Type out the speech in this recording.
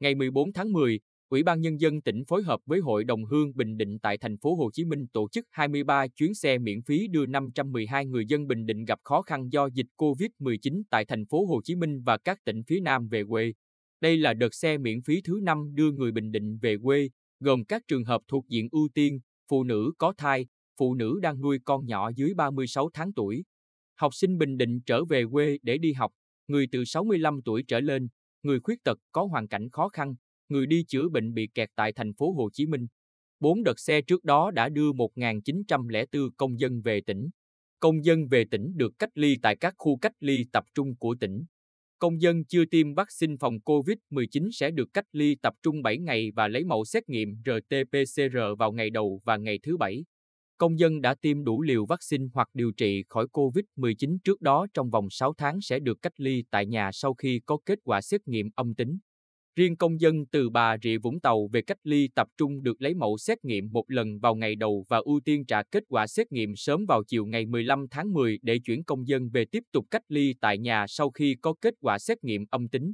Ngày 14 tháng 10, Ủy ban Nhân dân tỉnh phối hợp với Hội đồng Hương Bình Định tại thành phố Hồ Chí Minh tổ chức 23 chuyến xe miễn phí đưa 512 người dân Bình Định gặp khó khăn do dịch Covid-19 tại thành phố Hồ Chí Minh và các tỉnh phía Nam về quê. Đây là đợt xe miễn phí thứ 5 đưa người Bình Định về quê, gồm các trường hợp thuộc diện ưu tiên, phụ nữ có thai, phụ nữ đang nuôi con nhỏ dưới 36 tháng tuổi. Học sinh Bình Định trở về quê để đi học, người từ 65 tuổi trở lên, người khuyết tật có hoàn cảnh khó khăn, người đi chữa bệnh bị kẹt tại thành phố Hồ Chí Minh. Bốn đợt xe trước đó đã đưa 1.904 công dân về tỉnh. Công dân về tỉnh được cách ly tại các khu cách ly tập trung của tỉnh. Công dân chưa tiêm vaccine phòng COVID-19 sẽ được cách ly tập trung 7 ngày và lấy mẫu xét nghiệm RT-PCR vào ngày đầu và ngày thứ Bảy. Công dân đã tiêm đủ liều vaccine hoặc điều trị khỏi COVID-19 trước đó trong vòng 6 tháng sẽ được cách ly tại nhà sau khi có kết quả xét nghiệm âm tính. Riêng công dân từ Bà Rịa Vũng Tàu về cách ly tập trung được lấy mẫu xét nghiệm một lần vào ngày đầu và ưu tiên trả kết quả xét nghiệm sớm vào chiều ngày 15 tháng 10 để chuyển công dân về tiếp tục cách ly tại nhà sau khi có kết quả xét nghiệm âm tính.